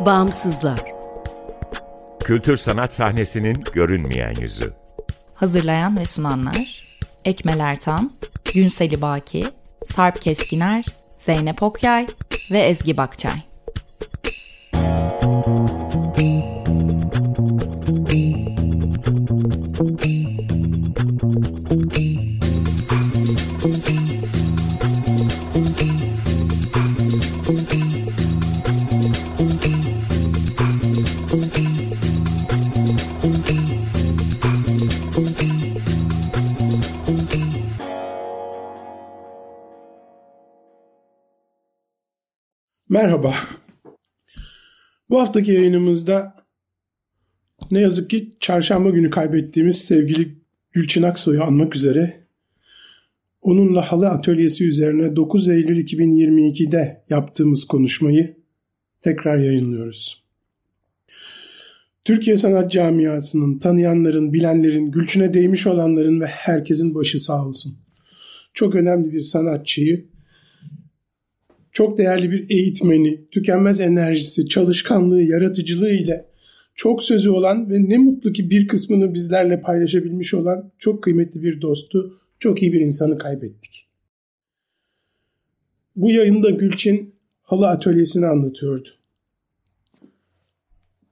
Bağımsızlar. Kültür sanat sahnesinin görünmeyen yüzü. Hazırlayan ve sunanlar Ekmel Ertan, Günseli Baki, Sarp Keskiner, Zeynep Okyay ve Ezgi Bakçay. Merhaba. Bu haftaki yayınımızda ne yazık ki çarşamba günü kaybettiğimiz sevgili Gülçin Aksoy'u anmak üzere onunla halı atölyesi üzerine 9 Eylül 2022'de yaptığımız konuşmayı tekrar yayınlıyoruz. Türkiye sanat camiasının, tanıyanların, bilenlerin, Gülçin'e değmiş olanların ve herkesin başı sağ olsun. Çok önemli bir sanatçıyı çok değerli bir eğitmeni, tükenmez enerjisi, çalışkanlığı, yaratıcılığı ile çok sözü olan ve ne mutlu ki bir kısmını bizlerle paylaşabilmiş olan çok kıymetli bir dostu, çok iyi bir insanı kaybettik. Bu yayında Gülçin halı atölyesini anlatıyordu.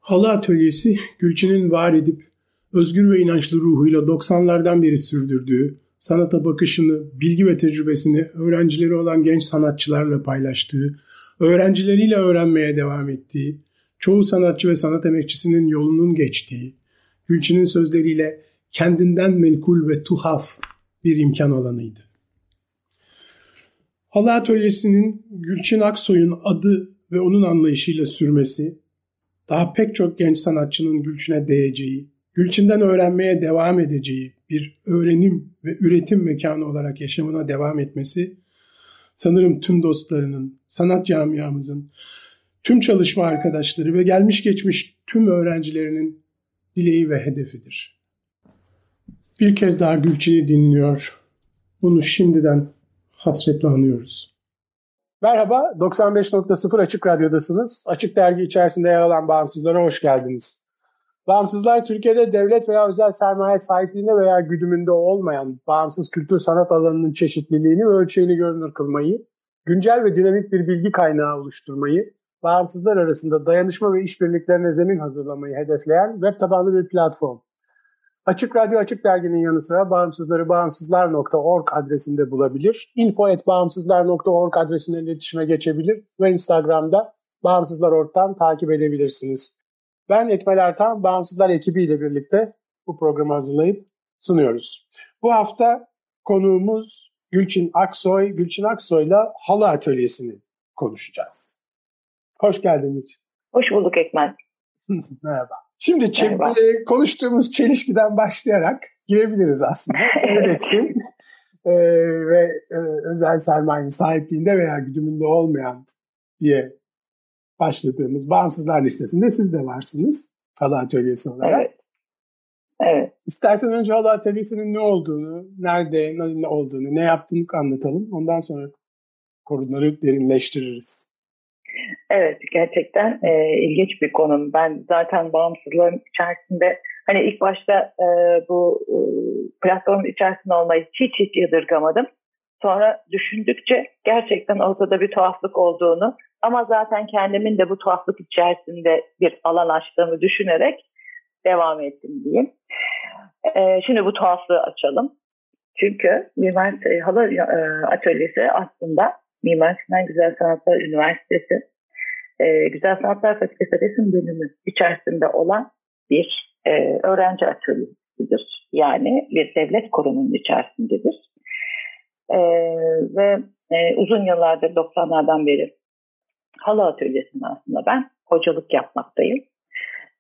Halı atölyesi Gülçin'in var edip özgür ve inançlı ruhuyla 90'lardan beri sürdürdüğü sanata bakışını, bilgi ve tecrübesini öğrencileri olan genç sanatçılarla paylaştığı, öğrencileriyle öğrenmeye devam ettiği, çoğu sanatçı ve sanat emekçisinin yolunun geçtiği, Gülçin'in sözleriyle kendinden menkul ve tuhaf bir imkan alanıydı. Halı Atölyesi'nin Gülçin Aksoy'un adı ve onun anlayışıyla sürmesi, daha pek çok genç sanatçının Gülçin'e değeceği, Gülçin'den öğrenmeye devam edeceği bir öğrenim ve üretim mekanı olarak yaşamına devam etmesi sanırım tüm dostlarının, sanat camiamızın, tüm çalışma arkadaşları ve gelmiş geçmiş tüm öğrencilerinin dileği ve hedefidir. Bir kez daha Gülçin'i dinliyor. Bunu şimdiden hasretle anıyoruz. Merhaba, 95.0 Açık Radyo'dasınız. Açık Dergi içerisinde yer alan bağımsızlara hoş geldiniz. Bağımsızlar Türkiye'de devlet veya özel sermaye sahipliğinde veya güdümünde olmayan bağımsız kültür sanat alanının çeşitliliğini ve ölçeğini görünür kılmayı, güncel ve dinamik bir bilgi kaynağı oluşturmayı, bağımsızlar arasında dayanışma ve işbirliklerine zemin hazırlamayı hedefleyen web tabanlı bir platform. Açık Radyo Açık Dergi'nin yanı sıra bağımsızları bağımsızlar.org adresinde bulabilir. info.bağımsızlar.org adresine iletişime geçebilir ve Instagram'da Bağımsızlar.org'dan takip edebilirsiniz. Ben Ekmel Ertan, Bağımsızlar ekibiyle birlikte bu programı hazırlayıp sunuyoruz. Bu hafta konuğumuz Gülçin Aksoy. Gülçin Aksoy'la halı atölyesini konuşacağız. Hoş geldin Gülçin. Hoş bulduk Ekmel. Merhaba. Şimdi Merhaba. E, konuştuğumuz çelişkiden başlayarak girebiliriz aslında. Üretim e, ve e, özel sermaye sahipliğinde veya güdümünde olmayan diye başladığımız bağımsızlar listesinde siz de varsınız halı atölyesi olarak. Evet. Evet. İstersen önce halı atölyesinin ne olduğunu, nerede ne olduğunu, ne yaptığını anlatalım. Ondan sonra konuları derinleştiririz. Evet, gerçekten e, ilginç bir konu. Ben zaten bağımsızların içerisinde hani ilk başta e, bu e, platformun içerisinde olmayı hiç hiç yadırgamadım. Sonra düşündükçe gerçekten ortada bir tuhaflık olduğunu ama zaten kendimin de bu tuhaflık içerisinde bir alan açtığımı düşünerek devam ettim diyeyim. Ee, şimdi bu tuhaflığı açalım. Çünkü Mimar Halı e, Atölyesi aslında Mimar Sinan Güzel Sanatlar Üniversitesi e, Güzel Sanatlar Fakültesi Resim Bölümü içerisinde olan bir e, öğrenci atölyesidir. Yani bir devlet kurumunun içerisindedir. E, ve e, uzun yıllardır 90'lardan beri halı atölyesinde aslında ben hocalık yapmaktayım.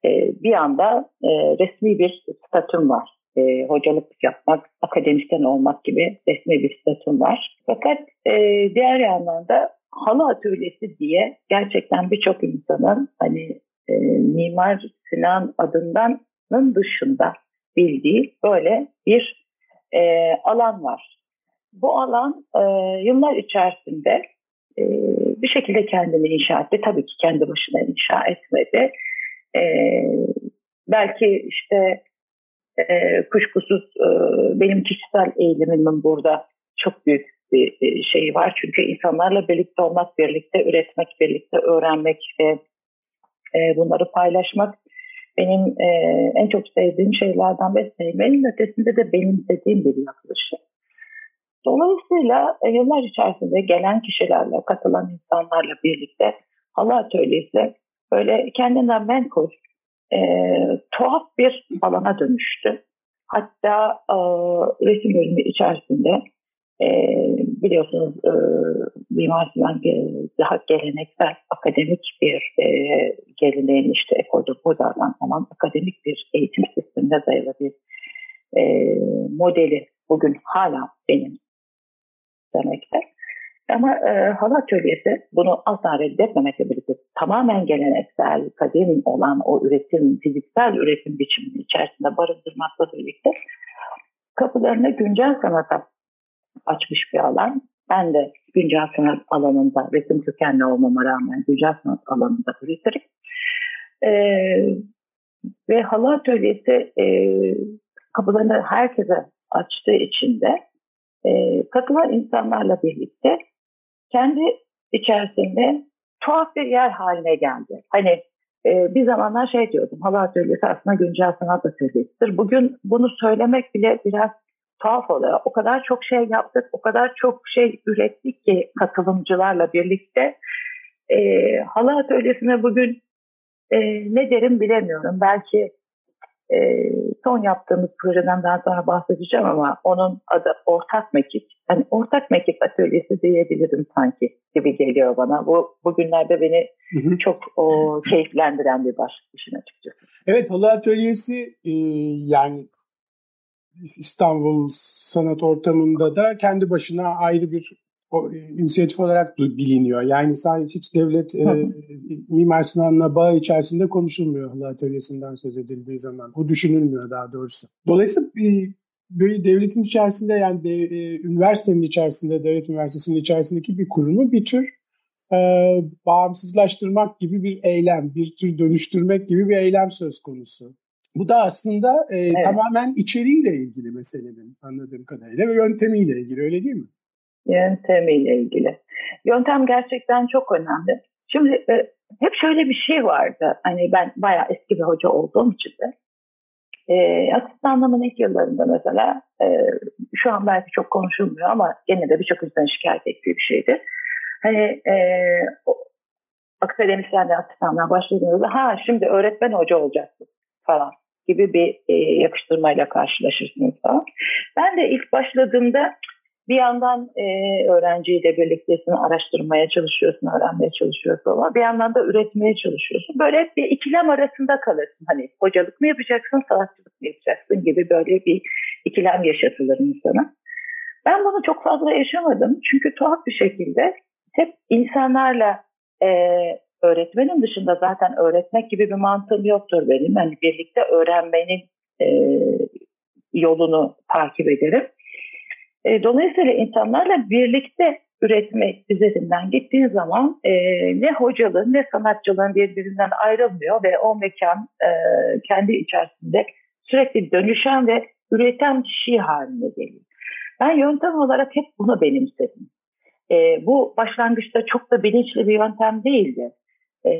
E, bir anda e, resmi bir statüm var. E, hocalık yapmak, akademisyen olmak gibi resmi bir statüm var. Fakat e, diğer yandan da halı atölyesi diye gerçekten birçok insanın hani e, Mimar Sinan adındanın dışında bildiği böyle bir e, alan var. Bu alan e, yıllar içerisinde e, bir şekilde kendini inşa etti. Tabii ki kendi başına inşa etmedi. E, belki işte e, kuşkusuz e, benim kişisel eğilimimin burada çok büyük bir e, şey var. Çünkü insanlarla birlikte olmak, birlikte üretmek, birlikte öğrenmek ve e, bunları paylaşmak benim e, en çok sevdiğim şeylerden ve sevmenin ötesinde de benim dediğim bir yaklaşım. Dolayısıyla e, yıllar içerisinde gelen kişilerle, katılan insanlarla birlikte halı atölyesi böyle kendinden menkul, e, tuhaf bir alana dönüştü. Hatta e, resim bölümü içerisinde e, biliyorsunuz e, Mimar Sinan daha geleneksel akademik bir e, geleneğin işte ekolde buradan olan akademik bir eğitim sistemine dayalı bir e, modeli bugün hala benim demekte. Ama e, halı atölyesi bunu asla reddetmemekle birlikte tamamen geleneksel, kadim olan o üretim, fiziksel üretim biçiminin içerisinde barındırmakla birlikte kapılarını güncel sanata açmış bir alan. Ben de güncel sanat alanında, resim kökenli olmama rağmen güncel sanat alanında üretirim. Ee, ve halı atölyesi e, kapılarını herkese açtığı için de e, katılan insanlarla birlikte kendi içerisinde tuhaf bir yer haline geldi. Hani e, bir zamanlar şey diyordum, halı atölyesi aslında güncel sanat atölyesidir. Bugün bunu söylemek bile biraz tuhaf oluyor. O kadar çok şey yaptık, o kadar çok şey ürettik ki katılımcılarla birlikte. E, halı atölyesine bugün e, ne derim bilemiyorum. Belki e, son yaptığımız projeden daha sonra bahsedeceğim ama onun adı Ortak Mekik. Yani Ortak Mekik Atölyesi diyebilirim sanki gibi geliyor bana. Bu bugünlerde beni hı hı. çok o, keyiflendiren bir başlık işin açıkçası. Evet Halı Atölyesi e, yani İstanbul sanat ortamında da kendi başına ayrı bir o, e, inisiyatif olarak biliniyor. Yani sadece hiç devlet e, Mimar Sinan'la bağ içerisinde konuşulmuyor halı atölyesinden söz edildiği zaman. O düşünülmüyor daha doğrusu. Dolayısıyla e, böyle devletin içerisinde yani de, e, üniversitenin içerisinde, devlet üniversitesinin içerisindeki bir kurumu bir tür e, bağımsızlaştırmak gibi bir eylem, bir tür dönüştürmek gibi bir eylem söz konusu. Bu da aslında e, evet. tamamen içeriğiyle ilgili meselenin anladığım kadarıyla ve yöntemiyle ilgili öyle değil mi? Yöntemiyle ilgili. Yöntem gerçekten çok önemli. Şimdi e, hep şöyle bir şey vardı. Hani ben bayağı eski bir hoca olduğum için de. E, asistanlığımın ilk yıllarında mesela e, şu an belki çok konuşulmuyor ama gene de birçok insan şikayet ettiği bir şeydi. Hani e, akademisyenle asistanlığa başladığınızda ha şimdi öğretmen hoca olacaksın falan gibi bir e, yakıştırmayla karşılaşırsınız falan. Ben de ilk başladığımda bir yandan e, öğrenciyle birliktesin, araştırmaya çalışıyorsun, öğrenmeye çalışıyorsun ama bir yandan da üretmeye çalışıyorsun. Böyle hep bir ikilem arasında kalırsın. Hani hocalık mı yapacaksın, sanatçılık mı yapacaksın gibi böyle bir ikilem yaşatılır insana. Ben bunu çok fazla yaşamadım. Çünkü tuhaf bir şekilde hep insanlarla e, öğretmenin dışında zaten öğretmek gibi bir mantığım yoktur benim. Yani birlikte öğrenmenin e, yolunu takip ederim. E, dolayısıyla insanlarla birlikte üretmek üzerinden gittiğin zaman e, ne hocalığın ne sanatçılığın birbirinden ayrılmıyor ve o mekan e, kendi içerisinde sürekli dönüşen ve üreten bir şey haline geliyor. Ben yöntem olarak hep bunu benimsedim. E, bu başlangıçta çok da bilinçli bir yöntem değildi. E,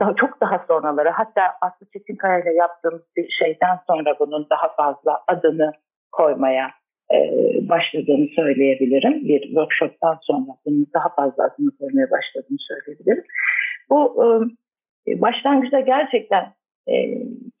daha çok daha sonraları hatta Aslı Çetinkaya ile yaptığımız bir şeyden sonra bunun daha fazla adını koymaya e, başladığını söyleyebilirim. Bir workshoptan sonra bunun daha fazla adını koymaya başladığını söyleyebilirim. Bu e, başlangıçta gerçekten e,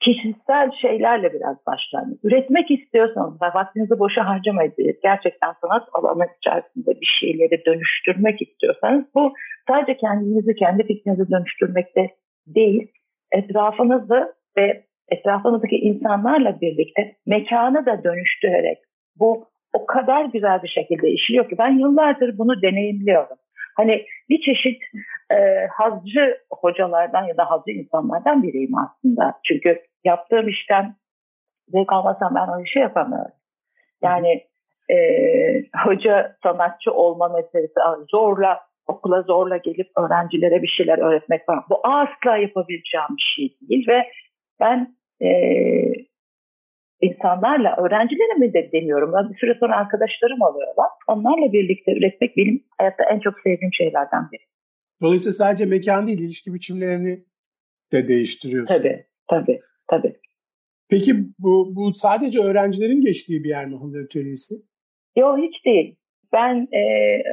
kişisel şeylerle biraz başlanıyor. Üretmek istiyorsanız vaktinizi boşa harcamayın. Gerçekten sanat alanı içerisinde bir şeyleri dönüştürmek istiyorsanız bu sadece kendinizi, kendi fikrinizi dönüştürmekte değil, etrafınızı ve etrafınızdaki insanlarla birlikte mekanı da dönüştürerek bu o kadar güzel bir şekilde işliyor ki ben yıllardır bunu deneyimliyorum. Hani bir çeşit e, hazcı hocalardan ya da hazcı insanlardan biriyim aslında. Çünkü yaptığım işten zevk almasam ben o işi yapamıyorum. Yani e, hoca sanatçı olma meselesi zorla okula zorla gelip öğrencilere bir şeyler öğretmek falan. Bu asla yapabileceğim bir şey değil ve ben e, insanlarla, öğrencilere mi de demiyorum. Ben bir süre sonra arkadaşlarım oluyorlar. Onlarla birlikte üretmek benim hayatta en çok sevdiğim şeylerden biri. Dolayısıyla sadece mekan değil, ilişki biçimlerini de değiştiriyorsun. Tabii, tabii, tabii. Peki bu, bu sadece öğrencilerin geçtiği bir yer mi Halı Atölyesi? Yok hiç değil. Ben e,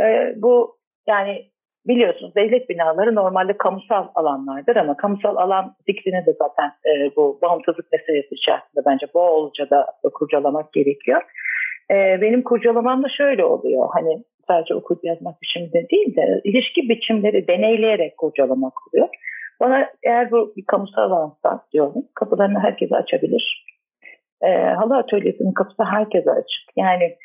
e, bu yani biliyorsunuz devlet binaları normalde kamusal alanlardır ama kamusal alan fikrini de zaten e, bu bağımsızlık meselesi içerisinde bence bolca da kurcalamak gerekiyor. E, benim kurcalamam da şöyle oluyor. Hani sadece okuyup yazmak biçiminde değil de ilişki biçimleri deneyleyerek kurcalamak oluyor. Bana eğer bu bir kamusal alansa diyorum kapılarını herkese açabilir. E, halı atölyesinin kapısı herkese açık. Yani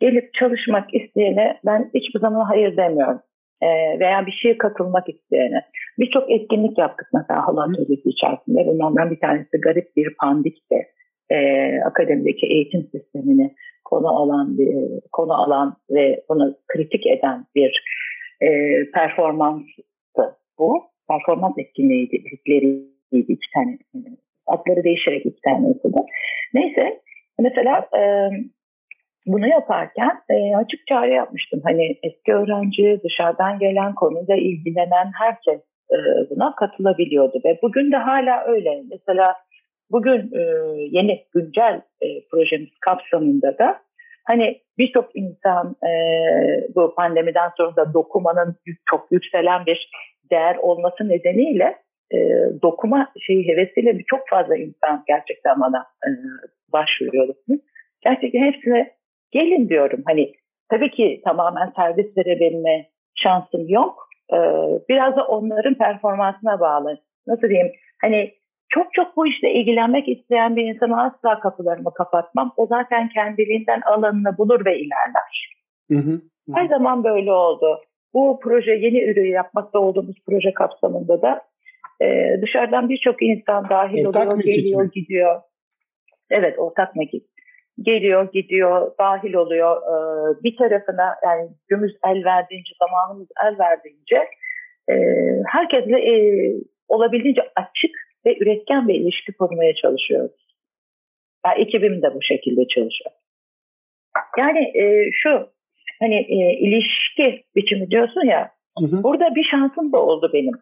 gelip çalışmak isteyene ben hiçbir zaman hayır demiyorum. E, veya bir şeye katılmak isteyene. Birçok etkinlik yaptık mesela halı atölyesi içerisinde. Bunlardan bir tanesi garip bir pandikti. E, akademideki eğitim sistemini konu alan bir konu alan ve bunu kritik eden bir e, performanstı bu. Performans etkinliğiydi, iki tane adları değişerek iki tane yapıldı. Neyse mesela e, bunu yaparken e, açık çağrı yapmıştım. Hani eski öğrenci, dışarıdan gelen konuyla ilgilenen herkes e, buna katılabiliyordu ve bugün de hala öyle. Mesela bugün e, yeni güncel e, projemiz kapsamında da hani birçok insan e, bu pandemiden sonra da dokumanın çok yükselen bir değer olması nedeniyle e, dokuma şeyi hevesiyle çok fazla insan gerçekten bana e, başvuruyor. Gerçekten hepsine gelin diyorum. Hani tabii ki tamamen servis verebilme şansım yok. Ee, biraz da onların performansına bağlı. Nasıl diyeyim? Hani çok çok bu işle ilgilenmek isteyen bir insana asla kapılarımı kapatmam. O zaten kendiliğinden alanını bulur ve ilerler. Hı hı. Her zaman böyle oldu. Bu proje yeni ürün yapmakta olduğumuz proje kapsamında da e, dışarıdan birçok insan dahil ortak oluyor, geliyor, mi? gidiyor. Evet, ortak mekik geliyor, gidiyor, dahil oluyor. Ee, bir tarafına yani gümüz el verdiğince, zamanımız el verdiğince e, herkesle e, olabildiğince açık ve üretken bir ilişki kurmaya çalışıyoruz. Yani ekibim de bu şekilde çalışıyor. Yani e, şu hani e, ilişki biçimi diyorsun ya hı hı. burada bir şansım da oldu benim.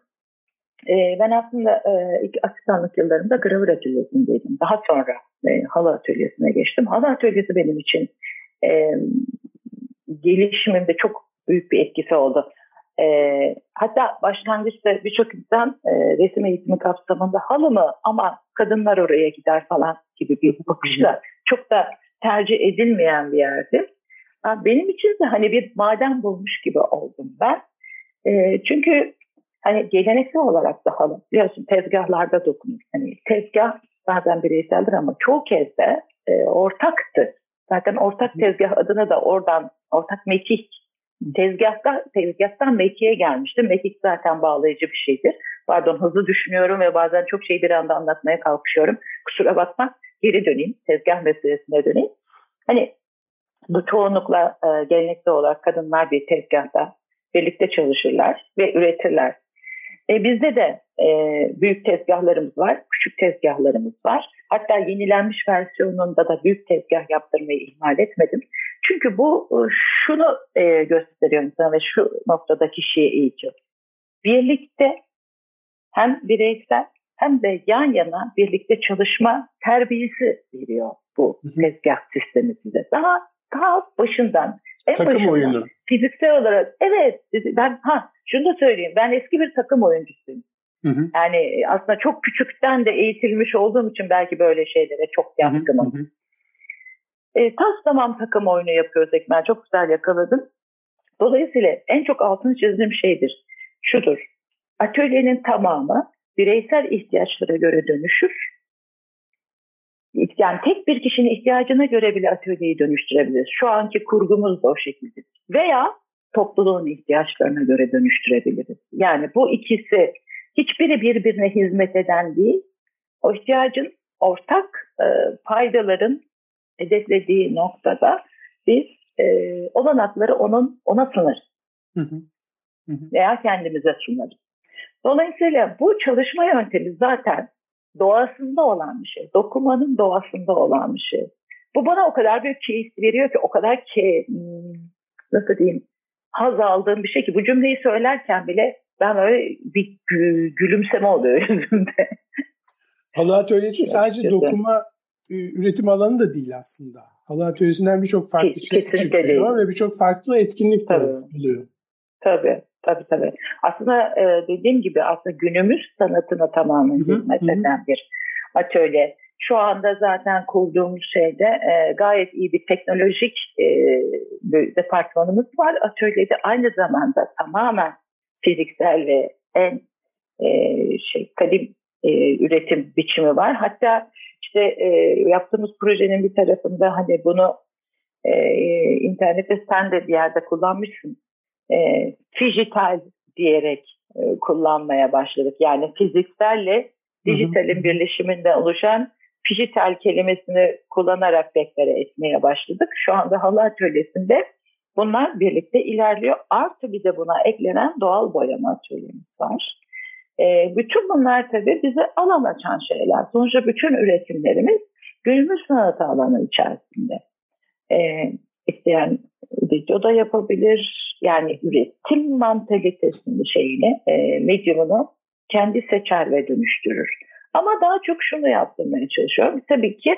E, ben aslında e, ilk asistanlık yıllarımda gravür atölyesindeydim. Daha sonra e, halı atölyesine geçtim. Halı atölyesi benim için e, gelişimimde çok büyük bir etkisi oldu. E, hatta başlangıçta birçok insan e, resim eğitimi kapsamında halı mı ama kadınlar oraya gider falan gibi bir bakışla çok da tercih edilmeyen bir yerdi. Benim için de hani bir maden bulmuş gibi oldum ben. E, çünkü hani geleneksel olarak da halı biliyorsun tezgahlarda dokunur. Hani tezgah bazen bireyseldir ama çoğu kez de e, ortaktır. Zaten ortak tezgah adına da oradan ortak mekik tezgahta, tezgahtan mekiğe gelmişti. Mekik zaten bağlayıcı bir şeydir. Pardon hızlı düşünüyorum ve bazen çok şey bir anda anlatmaya kalkışıyorum. Kusura bakma geri döneyim tezgah meselesine döneyim. Hani bu çoğunlukla e, geleneksel olarak kadınlar bir tezgahta birlikte çalışırlar ve üretirler. E, bizde de e, büyük tezgahlarımız var, küçük tezgahlarımız var. Hatta yenilenmiş versiyonunda da büyük tezgah yaptırmayı ihmal etmedim. Çünkü bu e, şunu e, gösteriyor insana ve şu noktada kişiye eğitiyor. Birlikte hem bireysel hem de yan yana birlikte çalışma terbiyesi veriyor bu tezgah sistemi size. Daha daha başından en takım başından, oyunu. Fiziksel olarak evet ben ha şunu da söyleyeyim ben eski bir takım oyuncusuyum. Hı hı. Yani aslında çok küçükten de eğitilmiş olduğum için belki böyle şeylere çok yatkınım. Hı hı. E, tas tamam takım oyunu yapıyoruz Ekmel. Çok güzel yakaladın. Dolayısıyla en çok altını çizdiğim şeydir. Şudur. Atölyenin tamamı bireysel ihtiyaçlara göre dönüşür yani tek bir kişinin ihtiyacına göre bile atölyeyi dönüştürebiliriz. Şu anki kurgumuz da o şekilde. Veya topluluğun ihtiyaçlarına göre dönüştürebiliriz. Yani bu ikisi hiçbiri birbirine hizmet eden değil. O ihtiyacın ortak e, faydaların hedeflediği noktada biz e, olanakları onun ona sınır. Hı hı. veya kendimize sunarız. Dolayısıyla bu çalışma yöntemi zaten doğasında olan bir şey. Dokumanın doğasında olan bir şey. Bu bana o kadar büyük keyif veriyor ki o kadar ki hmm, nasıl diyeyim haz aldığım bir şey ki bu cümleyi söylerken bile ben öyle bir gülümseme oluyor yüzümde. Halı atölyesi sadece dokuma üretim alanı da değil aslında. Halı atölyesinden birçok farklı şey çıkıyor ve birçok farklı etkinlik de oluyor. Tabii. Tabii tabii. Aslında e, dediğim gibi aslında günümüz sanatına tamamen hizmet eden bir atölye. Şu anda zaten kurduğumuz şeyde e, gayet iyi bir teknolojik e, bir departmanımız var. Atölyede aynı zamanda tamamen fiziksel ve en e, şey kadim e, üretim biçimi var. Hatta işte e, yaptığımız projenin bir tarafında hani bunu e, internette sen de bir yerde kullanmışsın e, fijital diyerek e, kullanmaya başladık. Yani fizikselle dijitalin birleşiminden oluşan fijital kelimesini kullanarak deklare etmeye başladık. Şu anda halı atölyesinde bunlar birlikte ilerliyor. Artı bir de buna eklenen doğal boyama atölyemiz var. E, bütün bunlar tabii bize alan açan şeyler. Sonuçta bütün üretimlerimiz günümüz sanatı alanı içerisinde. E, isteyen video da yapabilir, yani üretim mantalitesini şeyini, e, medyumunu kendi seçer ve dönüştürür. Ama daha çok şunu yaptırmaya çalışıyorum. Tabii ki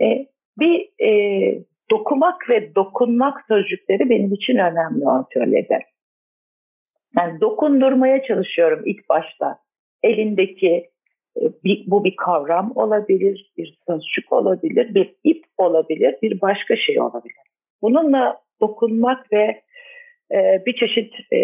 e, bir e, dokumak ve dokunmak sözcükleri benim için önemli o atölyede. Yani dokundurmaya çalışıyorum ilk başta. Elindeki e, bir, bu bir kavram olabilir, bir sözcük olabilir, bir ip olabilir, bir başka şey olabilir. Bununla dokunmak ve e, bir çeşit e,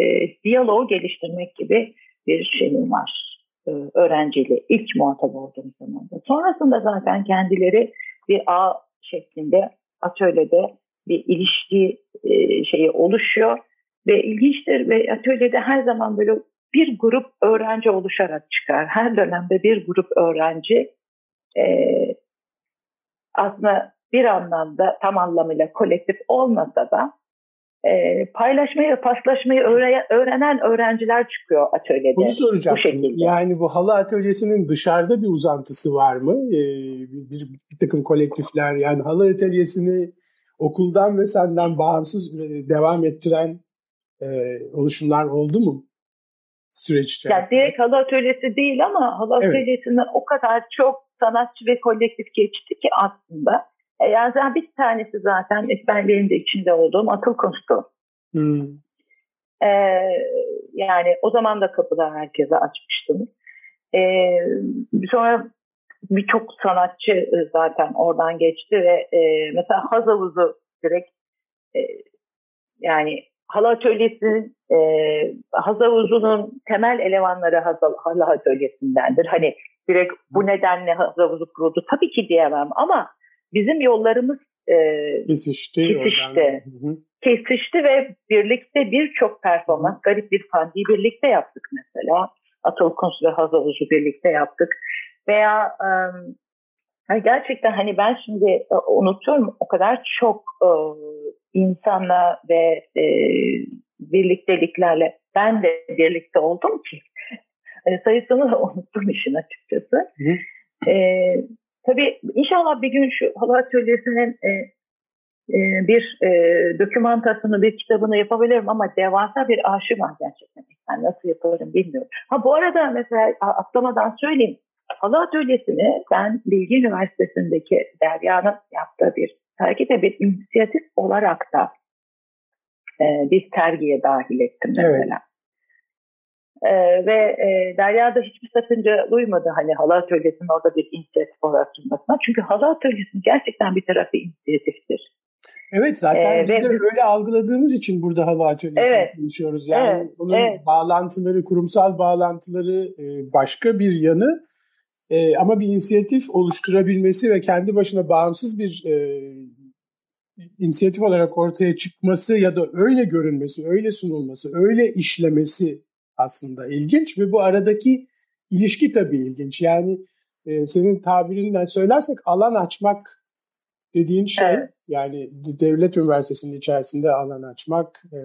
diyaloğu geliştirmek gibi bir şeyim var e, öğrenciyle ilk muhatap olduğum zaman. Sonrasında zaten kendileri bir ağ şeklinde atölyede bir ilişki e, şeyi oluşuyor ve ilginçtir ve atölyede her zaman böyle bir grup öğrenci oluşarak çıkar. Her dönemde bir grup öğrenci e, aslında bir anlamda tam anlamıyla kolektif olmasa da e, paylaşmayı ve paslaşmayı öğrenen öğrenciler çıkıyor atölyede. Bunu soracağım. Bu şekilde. Yani bu halı atölyesinin dışarıda bir uzantısı var mı? Ee, bir, bir, bir takım kolektifler yani halı atölyesini okuldan ve senden bağımsız e, devam ettiren e, oluşumlar oldu mu? Süreç içerisinde. Yani direkt halı atölyesi değil ama halı evet. atölyesinden o kadar çok sanatçı ve kolektif geçti ki aslında e, yani bir tanesi zaten ben benim de içinde olduğum Atıl Kunstu. Hmm. Ee, yani o zaman da kapıda herkese açmıştım. Ee, sonra birçok sanatçı zaten oradan geçti ve e, mesela Haz Havuzu direkt e, yani halı atölyesinin e, Haz Havuzu'nun temel elemanları halı atölyesindendir. Hani direkt bu nedenle Haz Havuzu kuruldu tabii ki diyemem ama bizim yollarımız e, kesişti. Kesişti. kesişti ve birlikte birçok performans, garip bir fandiyi birlikte yaptık mesela. Atıl Kunst ve Hazavucu birlikte yaptık. Veya e, gerçekten hani ben şimdi e, unutuyorum o kadar çok e, insanla ve e, birlikteliklerle ben de birlikte oldum ki hani sayısını da unuttum işin açıkçası. Hı. E, Tabii inşallah bir gün şu halı atölyesinin e, e, bir e, dokümantasyonu, bir kitabını yapabilirim ama devasa bir arşiv var gerçekten. Yani nasıl yaparım bilmiyorum. Ha bu arada mesela atlamadan söyleyeyim. Halı atölyesini ben Bilgi Üniversitesi'ndeki Derya'nın yaptığı bir sergide bir inisiyatif olarak da e, bir sergiye dahil ettim mesela. Evet. Ee, ve e, Derya da hiçbir sakınca duymadı hani halı atölyesinin orada bir inisiyatif olarak sunmasına. Çünkü halı atölyesinin gerçekten bir tarafı inisiyatiftir. Evet zaten ee, biz de öyle algıladığımız için burada hava atölyesi evet, konuşuyoruz. Yani evet, bunun evet. bağlantıları, kurumsal bağlantıları e, başka bir yanı. E, ama bir inisiyatif oluşturabilmesi ve kendi başına bağımsız bir e, inisiyatif olarak ortaya çıkması ya da öyle görünmesi, öyle sunulması, öyle işlemesi aslında ilginç ve bu aradaki ilişki tabii ilginç. Yani e, senin tabirinden söylersek alan açmak dediğin şey evet. yani devlet üniversitesinin içerisinde alan açmak, e,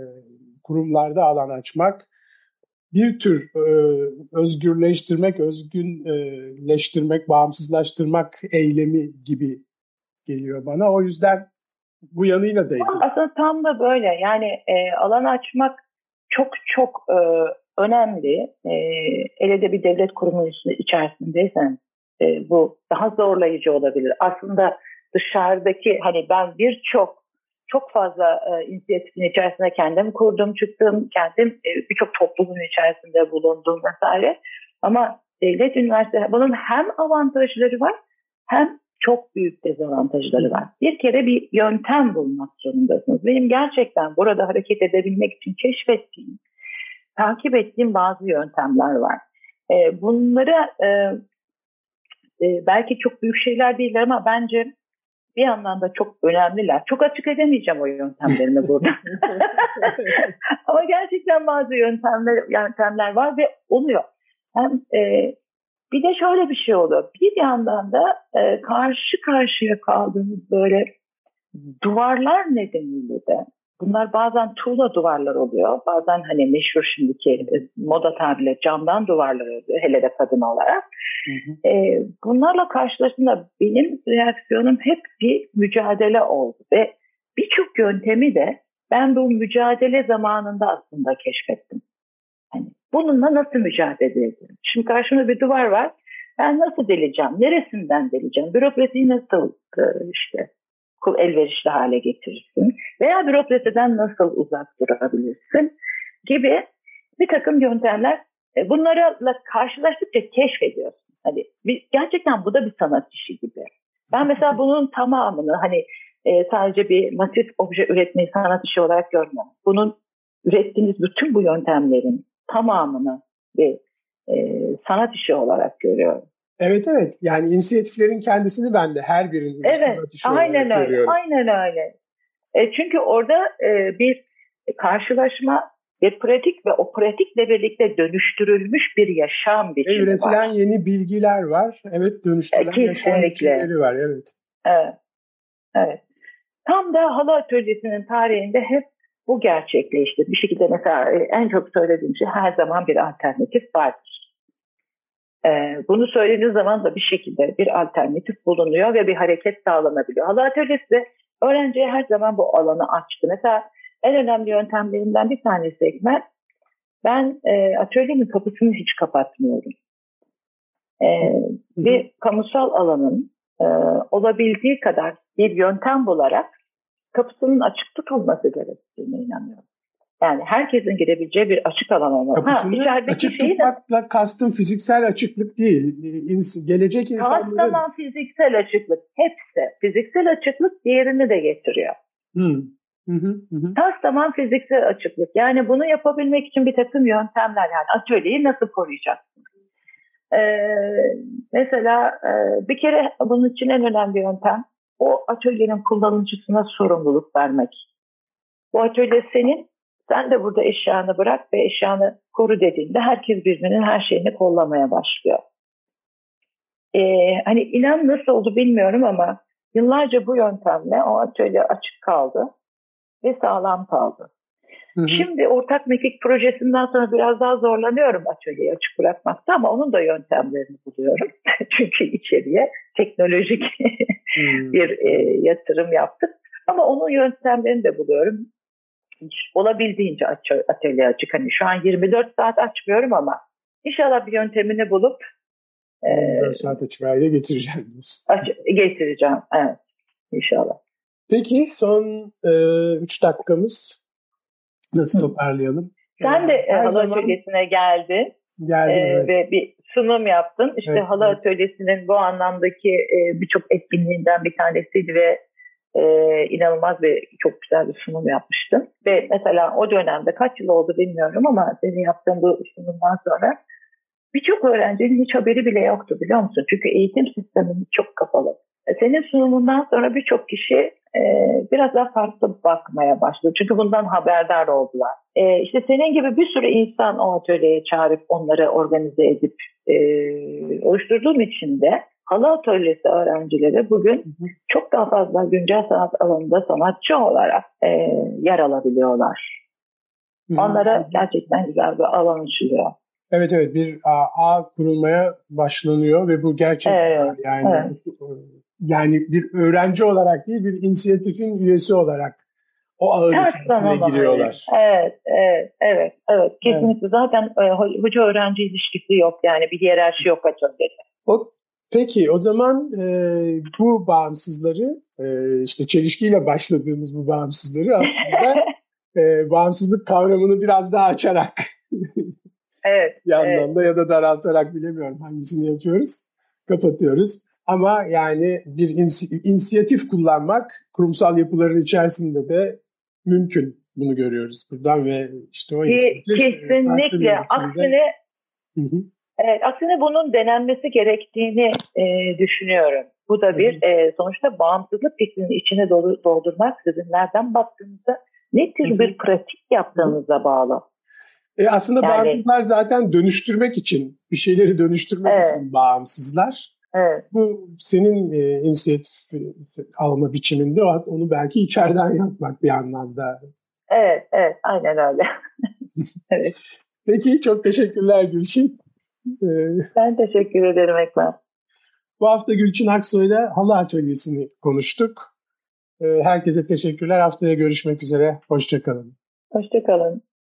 kurumlarda alan açmak, bir tür e, özgürleştirmek, özgünleştirmek, bağımsızlaştırmak eylemi gibi geliyor bana. O yüzden bu yanıyla değdim. Aslında tam da böyle. Yani e, alan açmak çok çok e, önemli. E, ele bir devlet kurumu içerisindeysen e, bu daha zorlayıcı olabilir. Aslında dışarıdaki hani ben birçok çok fazla e, inisiyatifin içerisinde kendim kurdum, çıktım, kendim e, birçok toplumun içerisinde bulundum vesaire. Ama devlet üniversite bunun hem avantajları var hem çok büyük dezavantajları var. Bir kere bir yöntem bulmak zorundasınız. Benim gerçekten burada hareket edebilmek için keşfettiğim, takip ettiğim bazı yöntemler var. E, bunları e, e, belki çok büyük şeyler değiller ama bence bir yandan da çok önemliler. Çok açık edemeyeceğim o yöntemlerimi burada. Ama gerçekten bazı yöntemler, yöntemler var ve oluyor. Hem e, bir de şöyle bir şey oluyor. Bir yandan da e, karşı karşıya kaldığımız böyle duvarlar nedeniyle de bunlar bazen tuğla duvarlar oluyor. Bazen hani meşhur şimdiki e, moda tabiriyle camdan duvarlar oluyor. Hele de kadın olarak. Hı hı. E, bunlarla karşılaştığımda benim reaksiyonum hep bir mücadele oldu. Ve birçok yöntemi de ben bu mücadele zamanında aslında keşfettim. Hani bununla nasıl mücadele ederim? Şimdi karşımda bir duvar var. Ben nasıl deleceğim? Neresinden deleceğim? Bürokrasiyi nasıl e, işte elverişli hale getirirsin? Veya bürokrasiden nasıl uzak durabilirsin? Gibi bir takım yöntemler e, bunlarla karşılaştıkça keşfediyorsun. Hani gerçekten bu da bir sanat işi gibi. Ben mesela bunun tamamını hani e, sadece bir masif obje üretmeyi sanat işi olarak görmüyorum. Bunun ürettiğiniz bütün bu yöntemlerin tamamını bir e, sanat işi olarak görüyorum. Evet evet. Yani inisiyatiflerin kendisini ben de her birinin evet, işi aynen öyle, görüyorum. Aynen öyle. E, çünkü orada e, bir karşılaşma bir pratik ve o pratikle birlikte dönüştürülmüş bir yaşam biçimi e, üretilen var. yeni bilgiler var. Evet dönüştürülen e, yaşam biçimleri var. Evet. Evet. Evet. Tam da halı atölyesinin tarihinde hep bu gerçekleşti. Bir şekilde mesela e, en çok söylediğim şey her zaman bir alternatif vardır. Ee, bunu söylediğiniz zaman da bir şekilde bir alternatif bulunuyor ve bir hareket sağlanabiliyor. Halı atölyesi de öğrenciye her zaman bu alanı açtı. Mesela en önemli yöntemlerinden bir tanesi Ekmel, ben e, atölyemin kapısını hiç kapatmıyorum. E, bir kamusal alanın e, olabildiği kadar bir yöntem bularak kapısının açık tutulması gerektiğine inanıyorum. Yani herkesin girebileceği bir açık alan olmalı. Kapısını ha, açık tutmakla de, kastım fiziksel açıklık değil. Gelecek insanların... Kastaman fiziksel açıklık. Hepsi. Fiziksel açıklık diğerini de getiriyor. Hmm. Hı hı, hı. Tas tamam fiziksel açıklık. Yani bunu yapabilmek için bir takım yöntemler yani atölyeyi nasıl koruyacaksın? Ee, mesela e, bir kere bunun için en önemli yöntem o atölyenin kullanıcısına sorumluluk vermek. Bu atölye senin, sen de burada eşyanı bırak ve eşyanı koru dediğinde herkes birbirinin her şeyini kollamaya başlıyor. Ee, hani inan nasıl oldu bilmiyorum ama yıllarca bu yöntemle o atölye açık kaldı ve sağlam kaldı. Hı hı. Şimdi ortak mekik projesinden sonra biraz daha zorlanıyorum atölyeyi açık bırakmakta ama onun da yöntemlerini buluyorum. Çünkü içeriye teknolojik bir e, yatırım yaptık. Ama onun yöntemlerini de buluyorum. Olabildiğince aç, atölye açık. Hani şu an 24 saat açmıyorum ama inşallah bir yöntemini bulup e, 24 saat açık hale getireceğim. Aç, getireceğim. Evet. İnşallah. Peki son 3 e, dakikamız nasıl toparlayalım? Sen de e, halı zaman... atölyesine geldin. Geldim, ee, evet. Ve bir sunum yaptın. İşte evet, halı evet. atölyesinin bu anlamdaki e, birçok etkinliğinden bir tanesiydi ve e, inanılmaz bir çok güzel bir sunum yapmıştın. Ve mesela o dönemde kaç yıl oldu bilmiyorum ama senin yaptığın bu sunumdan sonra birçok öğrencinin hiç haberi bile yoktu biliyor musun? Çünkü eğitim sistemimiz çok kapalı. E, senin sunumundan sonra birçok kişi e, biraz daha farklı bakmaya başladı. Çünkü bundan haberdar oldular. E, işte senin gibi bir sürü insan o atölyeye çağırıp onları organize edip e, oluşturduğum için de halı atölyesi öğrencileri bugün çok daha fazla güncel sanat alanında sanatçı olarak e, yer alabiliyorlar. Onlara gerçekten güzel bir alan açılıyor. Evet evet bir ağ kurulmaya başlanıyor ve bu gerçekten evet, yani evet. yani bir öğrenci olarak değil bir inisiyatifin üyesi olarak o ağın içerisine giriyorlar. Evet, evet, evet, evet. Kesinlikle evet. zaten e, hoca öğrenci ilişkisi yok yani bir hiyerarşi yok açıkçası. O Peki o zaman e, bu bağımsızları e, işte çelişkiyle başladığımız bu bağımsızları aslında e, bağımsızlık kavramını biraz daha açarak evet, bir anlamda evet. ya da daraltarak bilemiyorum hangisini yapıyoruz kapatıyoruz. Ama yani bir inisiyatif kullanmak kurumsal yapıların içerisinde de mümkün bunu görüyoruz buradan ve işte o inisiyatif kesinlikle aksine hı hı. Evet, aksine bunun denenmesi gerektiğini e, düşünüyorum. Bu da bir e, sonuçta bağımsızlık fikrinin içine doldurmak sizin nereden baktığınızda ne tür bir pratik yaptığınıza bağlı. E aslında yani, bağımsızlar zaten dönüştürmek için, bir şeyleri dönüştürmek evet. için bağımsızlar. Evet. Bu senin e, inisiyatif alma biçiminde onu belki içeriden yapmak bir anlamda. Evet, evet, aynen öyle. evet. Peki, çok teşekkürler Gülçin. Ee, ben teşekkür ederim Ekber. Bu hafta Gülçin Aksoy'la halı atölyesini konuştuk. Ee, herkese teşekkürler. Haftaya görüşmek üzere. Hoşçakalın. Hoşçakalın.